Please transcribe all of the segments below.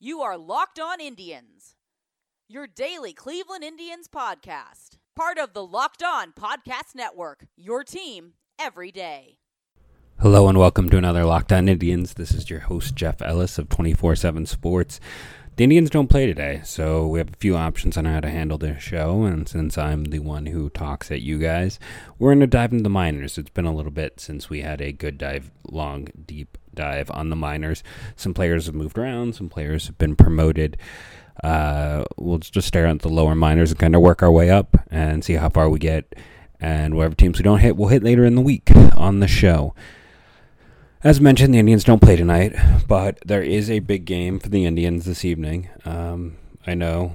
You are Locked On Indians, your daily Cleveland Indians podcast. Part of the Locked On Podcast Network, your team every day. Hello and welcome to another Locked On Indians. This is your host, Jeff Ellis of 24 7 Sports. The Indians don't play today, so we have a few options on how to handle this show. And since I'm the one who talks at you guys, we're going to dive into the minors. It's been a little bit since we had a good dive, long, deep dive on the minors. Some players have moved around, some players have been promoted. Uh, we'll just stare at the lower minors and kind of work our way up and see how far we get. And whatever teams we don't hit, we'll hit later in the week on the show. As mentioned, the Indians don't play tonight, but there is a big game for the Indians this evening. Um, I know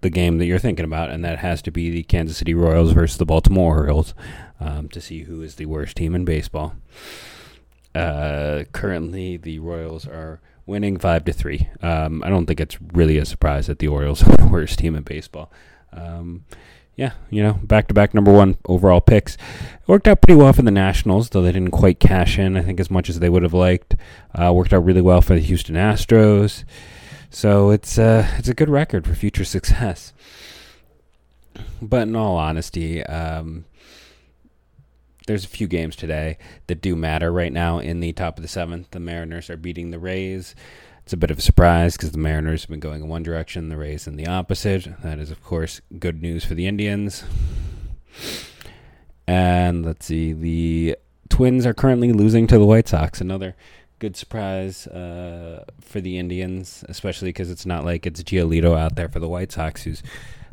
the game that you're thinking about, and that has to be the Kansas City Royals versus the Baltimore Orioles um, to see who is the worst team in baseball. Uh, currently, the Royals are winning five to three. Um, I don't think it's really a surprise that the Orioles are the worst team in baseball. Um, yeah, you know, back to back number one overall picks. It worked out pretty well for the Nationals, though they didn't quite cash in, I think, as much as they would have liked. Uh, worked out really well for the Houston Astros. So it's uh, it's a good record for future success. But in all honesty, um, there's a few games today that do matter right now in the top of the seventh. The Mariners are beating the Rays. It's a bit of a surprise because the Mariners have been going in one direction, the Rays in the opposite. That is, of course, good news for the Indians. And let's see, the Twins are currently losing to the White Sox. Another good surprise uh, for the Indians, especially because it's not like it's Giolito out there for the White Sox, who's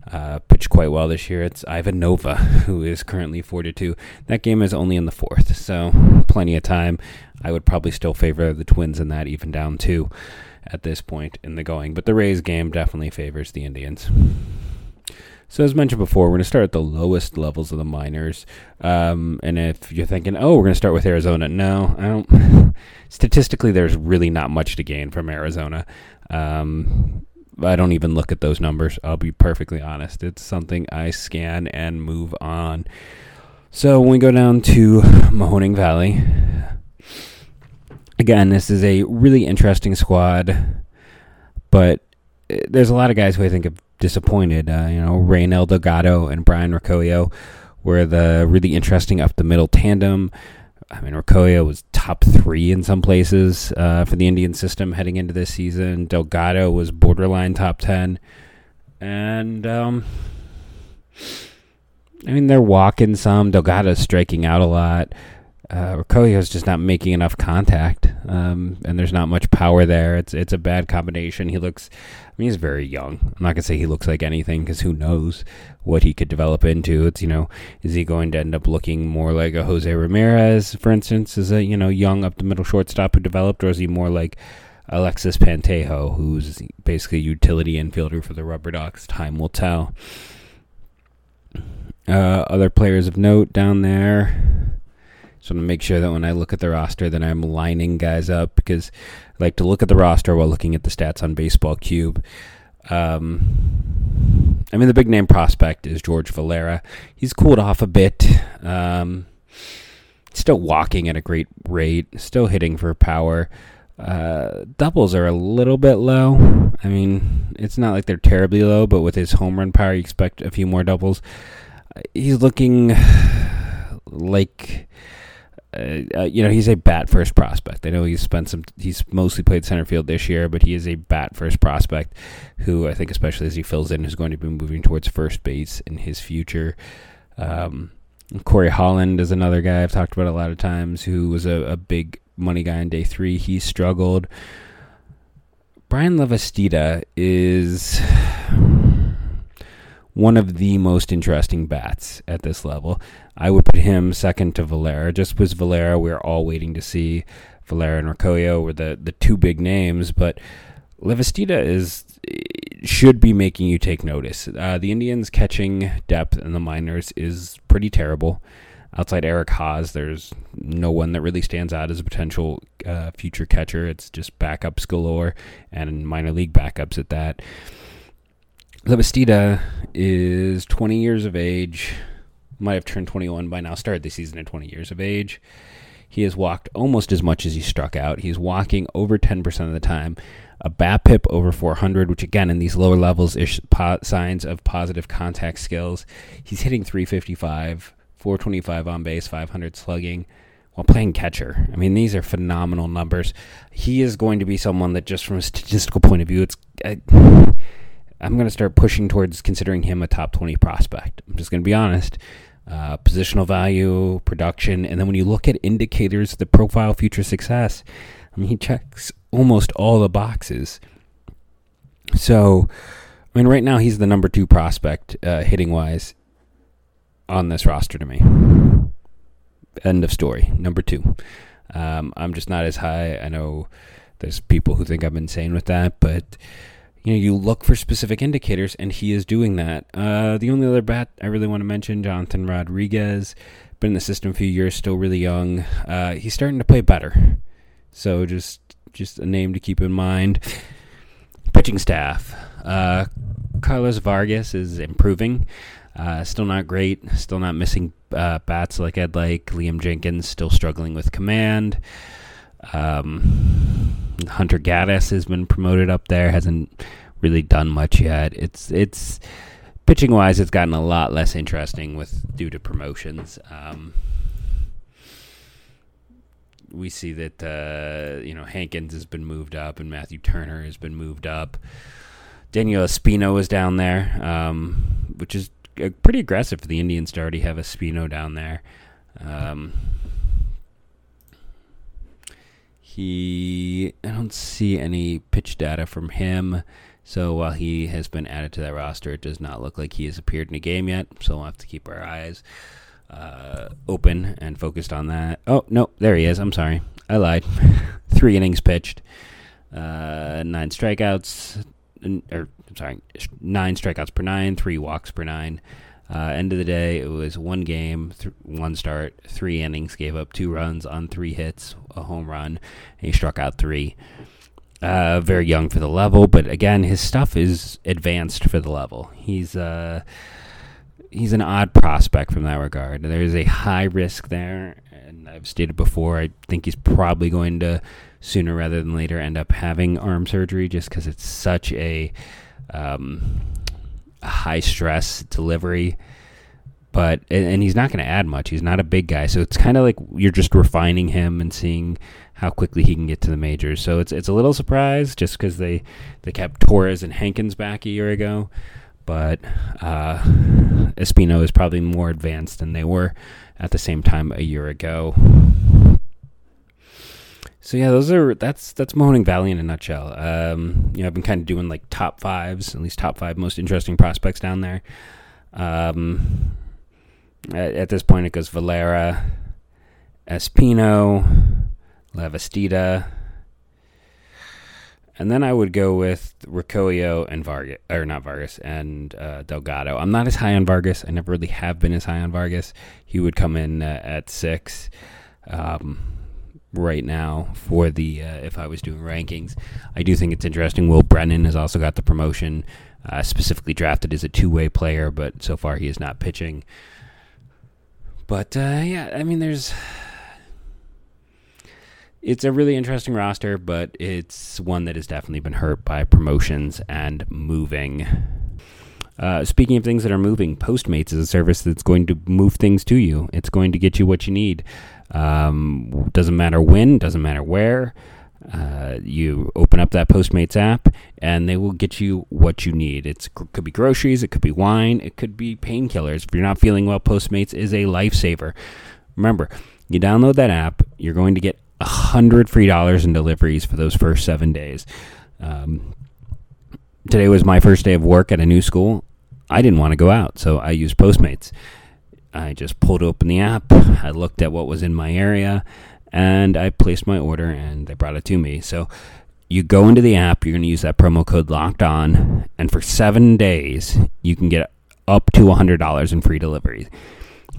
uh, pitched quite well this year. It's Ivan Nova, who is currently 4 to 2. That game is only in the fourth, so plenty of time. I would probably still favor the Twins in that, even down two at this point in the going. But the Rays game definitely favors the Indians. So, as mentioned before, we're going to start at the lowest levels of the minors. Um, and if you're thinking, oh, we're going to start with Arizona, no, I don't. Statistically, there's really not much to gain from Arizona. Um, I don't even look at those numbers. I'll be perfectly honest. It's something I scan and move on. So, when we go down to Mahoning Valley, again, this is a really interesting squad, but eh, there's a lot of guys who I think have disappointed. Uh, you know, Reynel Delgado and Brayan Rocchio were the really interesting up the middle tandem. I mean, Rocchio was top three in some places uh, for the Indian system heading into this season. Delgado was borderline top ten, and um, I mean they're walking some. Delgado's striking out a lot uh, is just not making enough contact, um, and there's not much power there. It's it's a bad combination. He looks, I mean, he's very young. I'm not gonna say he looks like anything because who knows what he could develop into. It's you know, is he going to end up looking more like a Jose Ramirez, for instance, as a you know young up the middle shortstop who developed, or is he more like Alexis Pantoja, who's basically a utility infielder for the Rubber Ducks? Time will tell. Uh, other players of note down there. So I'm to make sure that when I look at the roster, that I'm lining guys up because I like to look at the roster while looking at the stats on Baseball Cube. Um, I mean, the big name prospect is George Valera. He's cooled off a bit. Um, still walking at a great rate. Still hitting for power. Uh, doubles are a little bit low. I mean, it's not like they're terribly low, but with his home run power, you expect a few more doubles. He's looking like uh, uh, you know, he's a bat first prospect. I know he's spent some, he's mostly played center field this year, but he is a bat first prospect who I think, especially as he fills in, is going to be moving towards first base in his future. Um, Korey Holland is another guy I've talked about a lot of times who was a, a big money guy in day three. He struggled. Bryan Lavastida is one of the most interesting bats at this level. I would put him second to Valera. Just was Valera, we are all waiting to see. Valera and Rocchio were the, the two big names, but Lavastida is should be making you take notice. Uh, the Indians' catching depth in the minors is pretty terrible. Outside Eric Haas, there's no one that really stands out as a potential uh, future catcher. It's just backups galore and minor league backups at that. Lavastida is 20 years of age, might have turned 21 by now, started the season at 20 years of age. He has walked almost as much as he struck out. He's walking over 10% of the time. A BABIP over 400, which again in these lower levels is signs of positive contact skills. He's hitting 355, 425 on base, 500 slugging while playing catcher. I mean, these are phenomenal numbers. He is going to be someone that, just from a statistical point of view, it's. I, I'm going to start pushing towards considering him a top 20 prospect. I'm just going to be honest. Uh, positional value, production, and then when you look at indicators that profile future success, I mean, he checks almost all the boxes. So, I mean, right now he's the number two prospect uh, hitting wise on this roster to me. End of story. Number two. Um, I'm just not as high. I know there's people who think I'm insane with that, but you know, you look for specific indicators, and he is doing that. Uh, the only other bat I really want to mention, Jonathan Rodriguez, been in the system a few years, still really young. Uh, he's starting to play better, so just just a name to keep in mind. Pitching staff, uh, Carlos Vargas is improving. Uh, still not great. Still not missing uh, bats like I'd like. Liam Jenkins still struggling with command. Um, Hunter Gaddis has been promoted up there. Hasn't really done much yet. It's it's pitching wise, it's gotten a lot less interesting with due to promotions. Um, we see that uh, you know Hankins has been moved up and Matthew Turner has been moved up. Daniel Espino is down there, um, which is uh, pretty aggressive for the Indians to already have Espino down there. Um, he, I don't see any pitch data from him. So while he has been added to that roster, it does not look like he has appeared in a game yet. So we'll have to keep our eyes uh, open and focused on that. Oh no, there he is. I'm sorry, I lied. Three innings pitched, uh, nine strikeouts, or I'm sorry, nine strikeouts per nine, three walks per nine. Uh, end of the day, it was one game, th- one start, three innings, gave up two runs on three hits, a home run, and he struck out three. Uh, very young for the level, but again, his stuff is advanced for the level. He's uh, he's an odd prospect from that regard. There is a high risk there, and I've stated before. I think he's probably going to sooner rather than later end up having arm surgery, just because it's such a um, high stress delivery. But and he's not going to add much. He's not a big guy, so it's kind of like you're just refining him and seeing how quickly he can get to the majors. So it's it's a little surprise just because they they kept Torres and Hankins back a year ago, but uh, Espino is probably more advanced than they were at the same time a year ago. So yeah, those are that's that's Mahoning Valley in a nutshell. Um, you know, I've been kind of doing like top fives, at least top five most interesting prospects down there. Um, at, at, this point, it goes Valera, Espino, Lavastida, and then I would go with Rocchio and Vargas, or not Vargas, and uh, Delgado. I'm not as high on Vargas. I never really have been as high on Vargas. He would come in uh, at six. Um, right now for the uh, if I was doing rankings. I do think it's interesting. Will Brennan has also got the promotion, uh, specifically drafted as a two way player, but so far he is not pitching. But uh, yeah, I mean, there's. It's a really interesting roster, but it's one that has definitely been hurt by promotions and moving. Uh, speaking of things that are moving, Postmates is a service that's going to move things to you. It's going to get you what you need. Um, doesn't matter when, doesn't matter where. Uh, you open up that Postmates app, and they will get you what you need. It could be groceries, it could be wine, it could be painkillers. If you're not feeling well, Postmates is a lifesaver. Remember, you download that app, you're going to get a hundred free dollars in deliveries for those first seven days. Um, today was my first day of work at a new school. I didn't want to go out, so I used Postmates. I just pulled open the app, I looked at what was in my area, and I placed my order and they brought it to me. So you go into the app, you're going to use that promo code locked on, and for seven days, you can get up to $100 in free deliveries.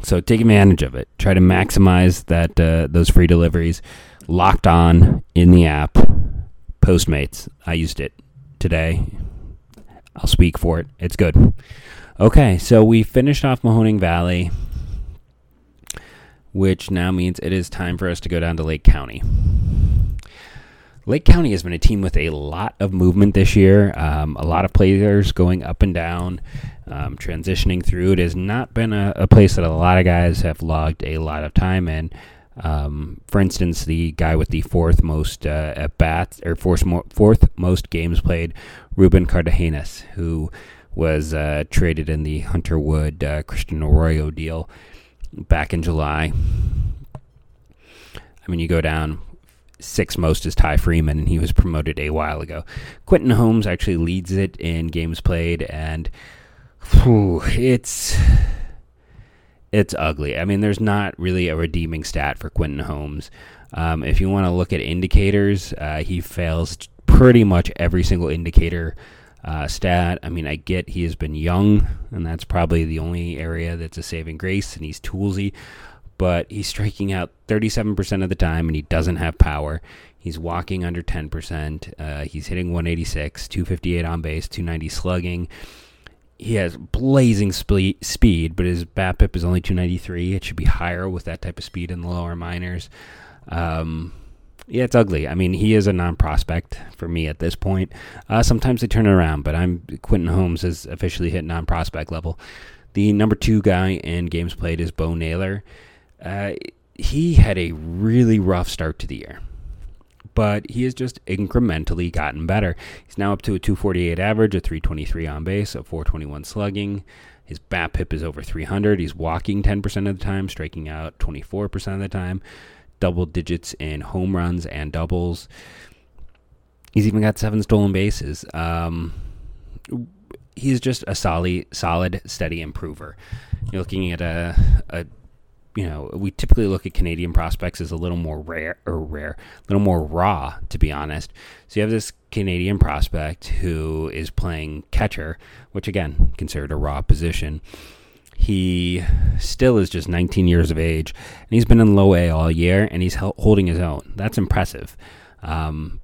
So take advantage of it. Try to maximize that uh, those free deliveries. Locked on in the app. Postmates. I used it today. I'll speak for it. It's good. Okay, so we finished off Mahoning Valley which now means it is time for us to go down to Lake County. Lake County has been a team with a lot of movement this year, um, a lot of players going up and down, um, transitioning through. It has not been a, a, place that a lot of guys have logged a lot of time in. Um, for instance, the guy with the fourth most uh, at bats or fourth, fourth most games played, Ruben Cardenas, who was uh, traded in the Hunter Wood uh, Christian Arroyo deal back in July. I mean, you go down six most is Ty Freeman, and he was promoted a while ago. Quentin Holmes actually leads it in games played, and whew, it's it's ugly. I mean, there's not really a redeeming stat for Quentin Holmes. Um, if you want to look at indicators, uh, he fails pretty much every single indicator uh, stat. I mean, I get he has been young, and that's probably the only area that's a saving grace, and he's toolsy but he's striking out 37% of the time and he doesn't have power. He's walking under 10%. Uh, he's hitting 186, 258 on base, 290 slugging. He has blazing spe- speed, but his BABIP is only 293. It should be higher with that type of speed in the lower minors. Um, yeah, it's ugly. I mean, he is a non-prospect for me at this point. Uh, sometimes they turn it around, but I'm Quentin Holmes has officially hit non-prospect level. The number two guy in games played is Bo Naylor. Uh, he had a really rough start to the year, but he has just incrementally gotten better. He's now up to a 248 average, a 323 on base, a 421 slugging. His bat BABIP is over 300. He's walking 10% of the time, striking out 24% of the time, double digits in home runs and doubles. He's even got seven stolen bases. Um, he's just a solid, solid, steady improver. You're looking at a, a you know, we typically look at Canadian prospects as a little more rare or rare, a little more raw, to be honest. So you have this Canadian prospect who is playing catcher, which again, considered a raw position. He still is just 19 years of age, and he's been in low A all year, and he's holding his own. That's impressive. Um,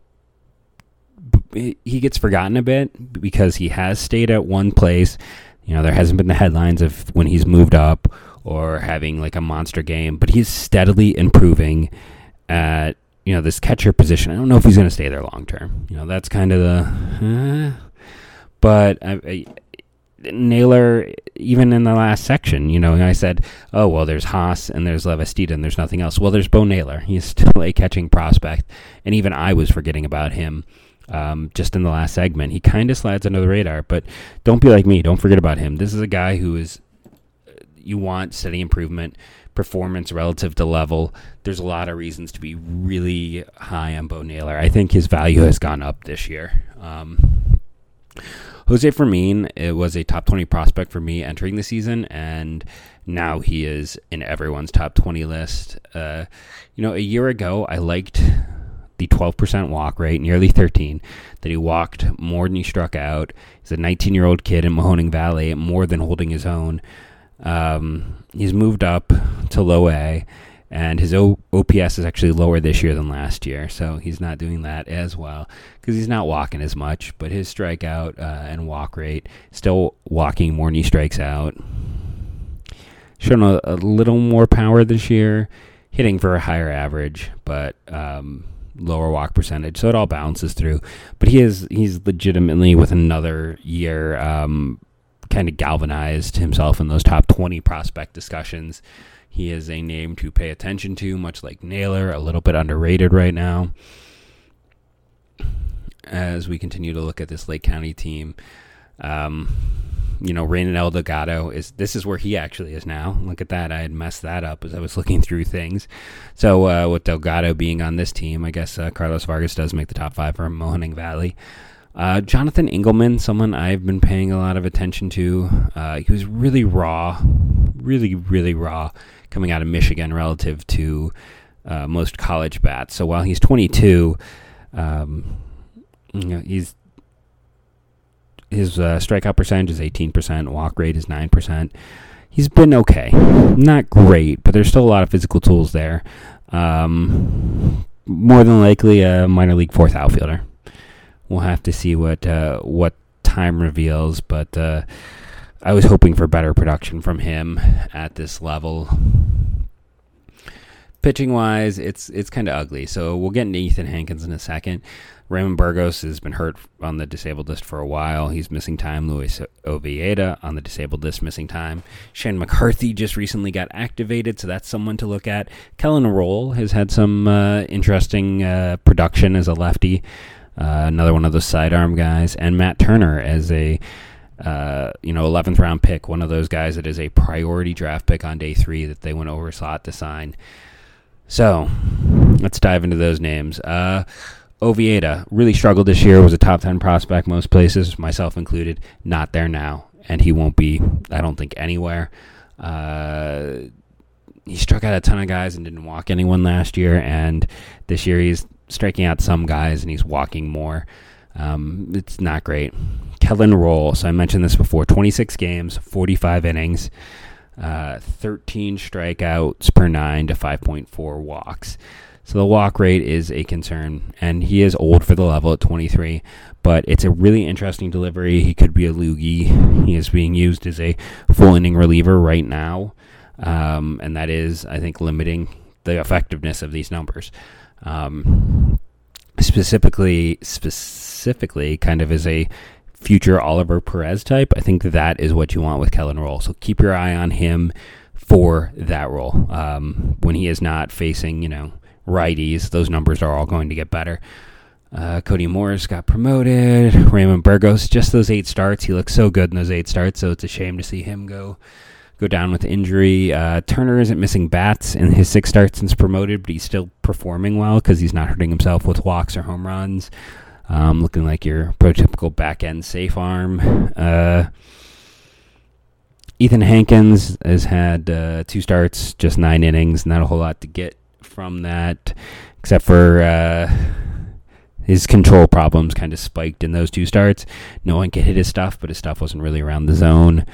he gets forgotten a bit because he has stayed at one place. You know, there hasn't been the headlines of when he's moved up or having like a monster game, but he's steadily improving at you know this catcher position. I don't know if he's going to stay there long term. You know that's kind of the, uh, but I, I, Naylor, even in the last section, you know, I said, oh well, there's Haas and there's Lavastida and there's nothing else. Well, there's Bo Naylor. He's still a catching prospect, and even I was forgetting about him. Um, just in the last segment, he kind of slides under the radar, but don't be like me. Don't forget about him. This is a guy who is you want steady improvement, performance relative to level. There's a lot of reasons to be really high on Bo Naylor. I think his value has gone up this year. Um, Jose Fermin it was a top 20 prospect for me entering the season, and now he is in everyone's top 20 list. Uh, you know, a year ago, I liked the 12% walk rate, nearly 13, that he walked more than he struck out. He's a 19 year old kid in Mahoning Valley, more than holding his own. Um, he's moved up to low A, and his o- OPS is actually lower this year than last year. So he's not doing that as well because he's not walking as much. But his strikeout uh, and walk rate still walking more than he strikes out. Showing a, a, little more power this year, hitting for a higher average, but um, lower walk percentage. So it all balances through. But he is he's legitimately with another year. Um, kind of galvanized himself in those top 20 prospect discussions. He is a name to pay attention to, much like Naylor, a little bit underrated right now. As we continue to look at this Lake County team, um, you know, Reynel Delgado is this is where he actually is now. Look at that. I had messed that up as I was looking through things. So uh, with Delgado being on this team, I guess uh, Carlos Vargas does make the top five for Mahoning Valley. Uh, Jonathan Engelman, someone I've been paying a lot of attention to. Uh, he was really raw, really, really raw coming out of Michigan relative to uh, most college bats. So while he's 22, um, you know, he's his uh, strikeout percentage is 18%, walk rate is 9%. He's been okay. Not great, but there's still a lot of physical tools there. Um, more than likely a minor league fourth outfielder we'll have to see what uh, what time reveals. But uh, I was hoping for better production from him at this level. pitching wise, it's it's kind of ugly. So we'll get into Ethan Hankins in a second. Raymond Burgos has been hurt on the disabled list for a while. He's missing time. Luis Oviedo on the disabled list, missing time. Shane McCarthy just recently got activated, so that's someone to look at. Kellen Roll has had some uh, interesting uh, production as a lefty, uh, another one of those sidearm guys, and Matt Turner as a uh, you know, 11th round pick, one of those guys that is a priority draft pick on day three that they went over slot to sign. So let's dive into those names. Uh, Oviedo really struggled this year, was a top 10 prospect most places, myself included. Not there now, and he won't be, I don't think, anywhere. Uh, he struck out a ton of guys and didn't walk anyone last year, and this year he's striking out some guys and he's walking more. Um, it's not great. Kellen Roll, so I mentioned this before 26 games, 45 innings, uh, 13 strikeouts per nine to 5.4 walks. So the walk rate is a concern, and he is old for the level at 23, but it's a really interesting delivery. He could be a loogie. He is being used as a full inning reliever right now, um, and that is, I think, limiting the effectiveness of these numbers. Um, specifically, specifically, kind of as a future Oliver Perez type, I think that is what you want with Kellen Roll. So keep your eye on him for that role. Um, when he is not facing, you know, righties, those numbers are all going to get better. Uh, Cody Morris got promoted. Raymond Burgos, just those eight starts. He looks so good in those eight starts, so it's a shame to see him go go down with injury. Uh, Turner isn't missing bats in his six starts since promoted, but he's still performing well because he's not hurting himself with walks or home runs. Um, looking like your prototypical back end safe arm. Uh, Ethan Hankins has had uh, two starts, just nine innings, not a whole lot to get from that, except for uh, his control problems kind of spiked in those two starts. No one could hit his stuff, but his stuff wasn't really around the zone.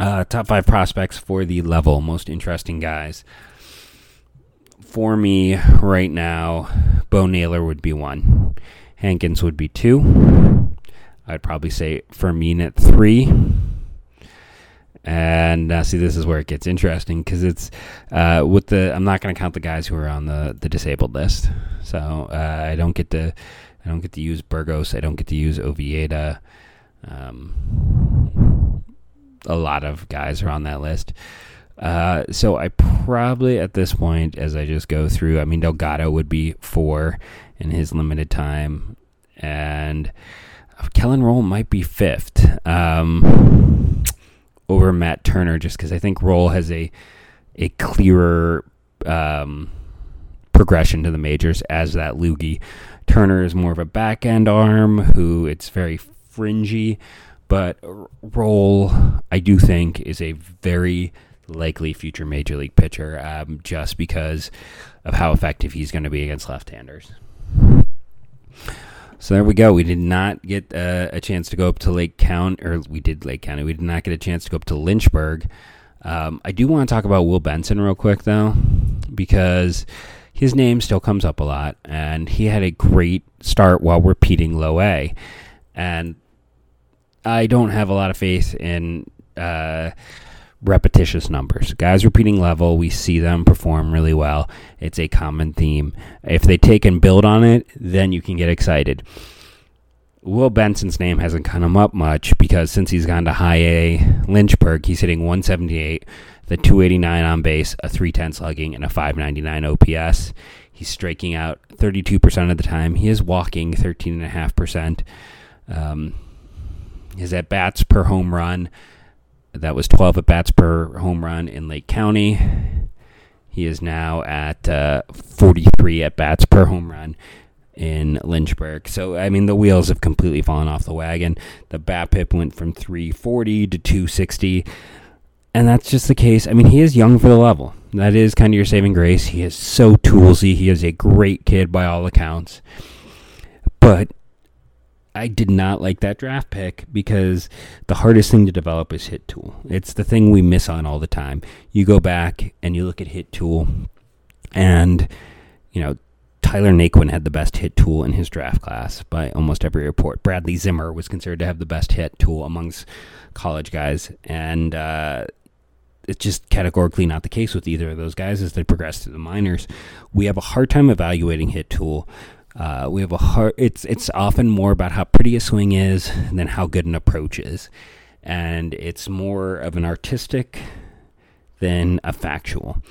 Uh, top five prospects for the level, most interesting guys. For me right now, Bo Naylor would be one. Hankins would be two. I'd probably say Fermin at three. And uh, see, this is where it gets interesting because it's uh, with the. I'm not going to count the guys who are on the, the disabled list, so uh, I don't get to. I don't get to use Burgos. I don't get to use Oviedo. Um, a lot of guys are on that list. Uh, so I probably at this point, as I just go through, I mean Delgado would be four in his limited time, and Kellen Roll might be fifth. Um, over Matt Turner just because I think Roll has a a clearer um, progression to the majors as that loogie. Turner is more of a back end arm who it's very fringy, but Roll I do think is a very likely future major league pitcher um, just because of how effective he's going to be against left-handers. So there we go. We did not get uh, a chance to go up to Lake County, or we did Lake County. We did not get a chance to go up to Lynchburg. Um, I do want to talk about Will Benson real quick, though, because his name still comes up a lot, and he had a great start while repeating low A. And I don't have a lot of faith in uh, repetitious numbers. Guys repeating level, we see them perform really well. It's a common theme. If they take and build on it, then you can get excited. Will Benson's name hasn't come up much because since he's gone to high A Lynchburg, he's hitting 178, the 289 on base, a 310 slugging, and a 599 OPS. He's striking out 32% of the time. He is walking 13.5%. Um, his at bats per home run that was 12 at bats per home run in Lake County. He is now at uh, 43 at bats per home run in Lynchburg. So, I mean, the wheels have completely fallen off the wagon. The BABIP went from 340 to 260. And that's just the case. I mean, he is young for the level. That is kind of your saving grace. He is so toolsy. He is a great kid by all accounts. But I did not like that draft pick because the hardest thing to develop is hit tool. It's the thing we miss on all the time. You go back and you look at hit tool, and you know Tyler Naquin had the best hit tool in his draft class by almost every report. Bradley Zimmer was considered to have the best hit tool amongst college guys, and uh, it's just categorically not the case with either of those guys as they progress through the minors. We have a hard time evaluating hit tool. Uh, we have a hard. It's it's often more about how pretty a swing is than how good an approach is, and it's more of an artistic than a factual.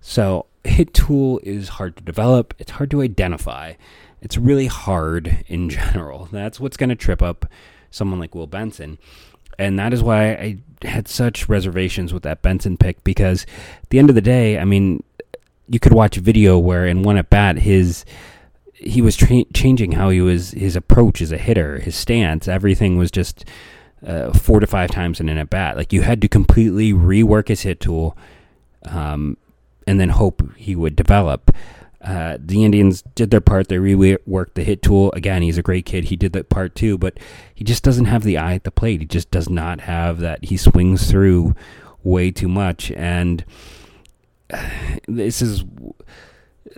So hit tool is hard to develop. It's hard to identify. It's really hard in general. That's what's going to trip up someone like Will Benson. And that is why I had such reservations with that Benson pick because at the end of the day, I mean, you could watch a video where in one at bat his he was tra- changing how he was his approach as a hitter, his stance, everything was just uh, four to five times in an at bat. Like you had to completely rework his hit tool, um, and then hope he would develop. Uh, the Indians did their part. They reworked the hit tool. Again, he's a great kid. He did that part too, but he just doesn't have the eye at the plate. He just does not have that. He swings through way too much. And this is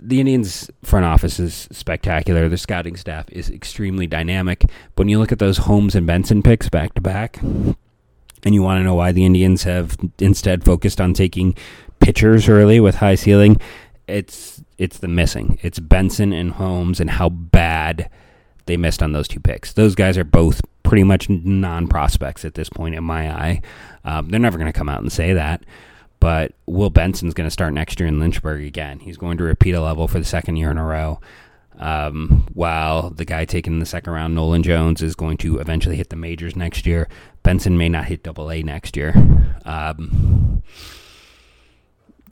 the Indians' front office is spectacular. The scouting staff is extremely dynamic. But when you look at those Holmes and Benson picks back to back, and you want to know why the Indians have instead focused on taking pitchers early with high ceiling, it's it's the missing. It's Benson and Holmes and how bad they missed on those two picks. Those guys are both pretty much non prospects at this point in my eye. Um, they're never going to come out and say that. But Will Benson's going to start next year in Lynchburg again. He's going to repeat a level for the second year in a row. Um, while the guy taking the second round, Nolan Jones, is going to eventually hit the majors next year. Benson may not hit double A next year. Um,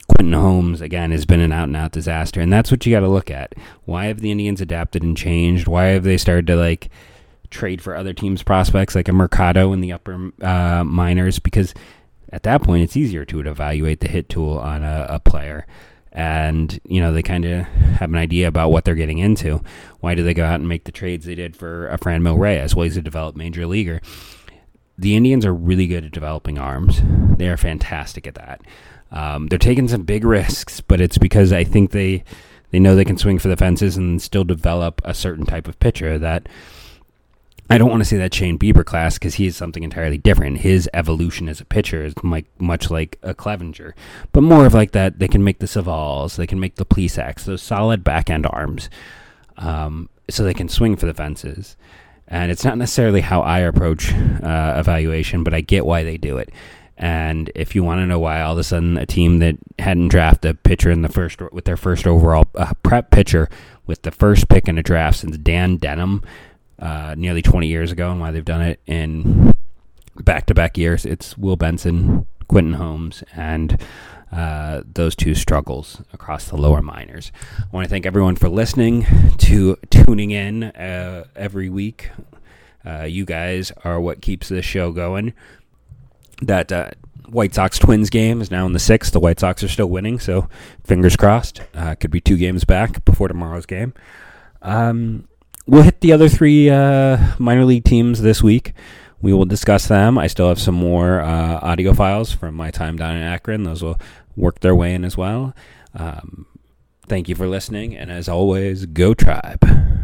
Quentin Holmes, again, has been an out and out disaster. And that's what you got to look at. Why have the Indians adapted and changed? Why have they started to, like, trade for other teams' prospects, like a Mercado in the upper uh, minors? Because at that point, it's easier to evaluate the hit tool on a, a player. And, you know, they kind of have an idea about what they're getting into. Why do they go out and make the trades they did for a Franmil Reyes? Well, he's a developed major leaguer. The Indians are really good at developing arms. They are fantastic at that. Um, they're taking some big risks, but it's because I think they they know they can swing for the fences and still develop a certain type of pitcher that I don't want to say that Shane Bieber class because he is something entirely different. His evolution as a pitcher is like, much like a Clevinger, but more of like that. They can make the Civales, they can make the Plesac's, those solid back end arms, um, so they can swing for the fences. And it's not necessarily how I approach uh, evaluation, but I get why they do it. And if you want to know why all of a sudden a team that hadn't drafted a pitcher in the first with their first overall uh, prep pitcher with the first pick in a draft since Dan Denham uh, nearly 20 years ago, and why they've done it in back-to-back years, it's Will Benson, Quentin Holmes, and uh, those two struggles across the lower minors. I want to thank everyone for listening to tuning in uh, every week. Uh, you guys are what keeps this show going that uh, White Sox Twins game is now in the sixth. The White Sox are still winning, so fingers crossed. Uh, could be two games back before tomorrow's game. Um, we'll hit the other three uh, minor league teams this week. We will discuss them. I still have some more uh, audio files from my time down in Akron. Those will work their way in as well. Um, thank you for listening, and as always, go Tribe.